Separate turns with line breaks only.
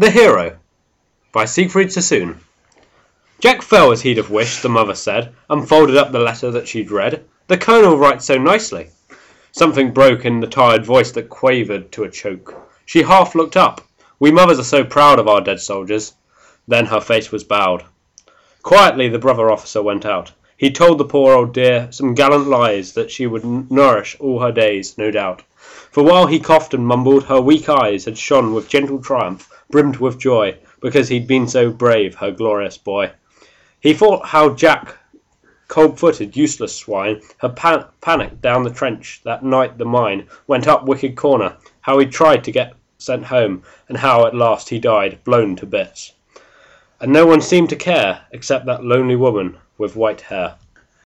The Hero by Siegfried Sassoon Jack fell as he'd have wished, the mother said, and folded up the letter that she'd read. The Colonel writes so nicely. Something broke in the tired voice that quavered to a choke. She half looked up. We mothers are so proud of our dead soldiers. Then her face was bowed. Quietly the brother officer went out. He told the poor old dear some gallant lies that she would nourish all her days, no doubt. For while he coughed and mumbled, her weak eyes had shone with gentle triumph, brimmed with joy, because he'd been so brave, her glorious boy. He thought how Jack, cold-footed, useless swine, had pan- panicked down the trench that night the mine went up Wicked Corner, how he tried to get sent home, and how at last he died, blown to bits. And no one seemed to care, except that lonely woman with white hair.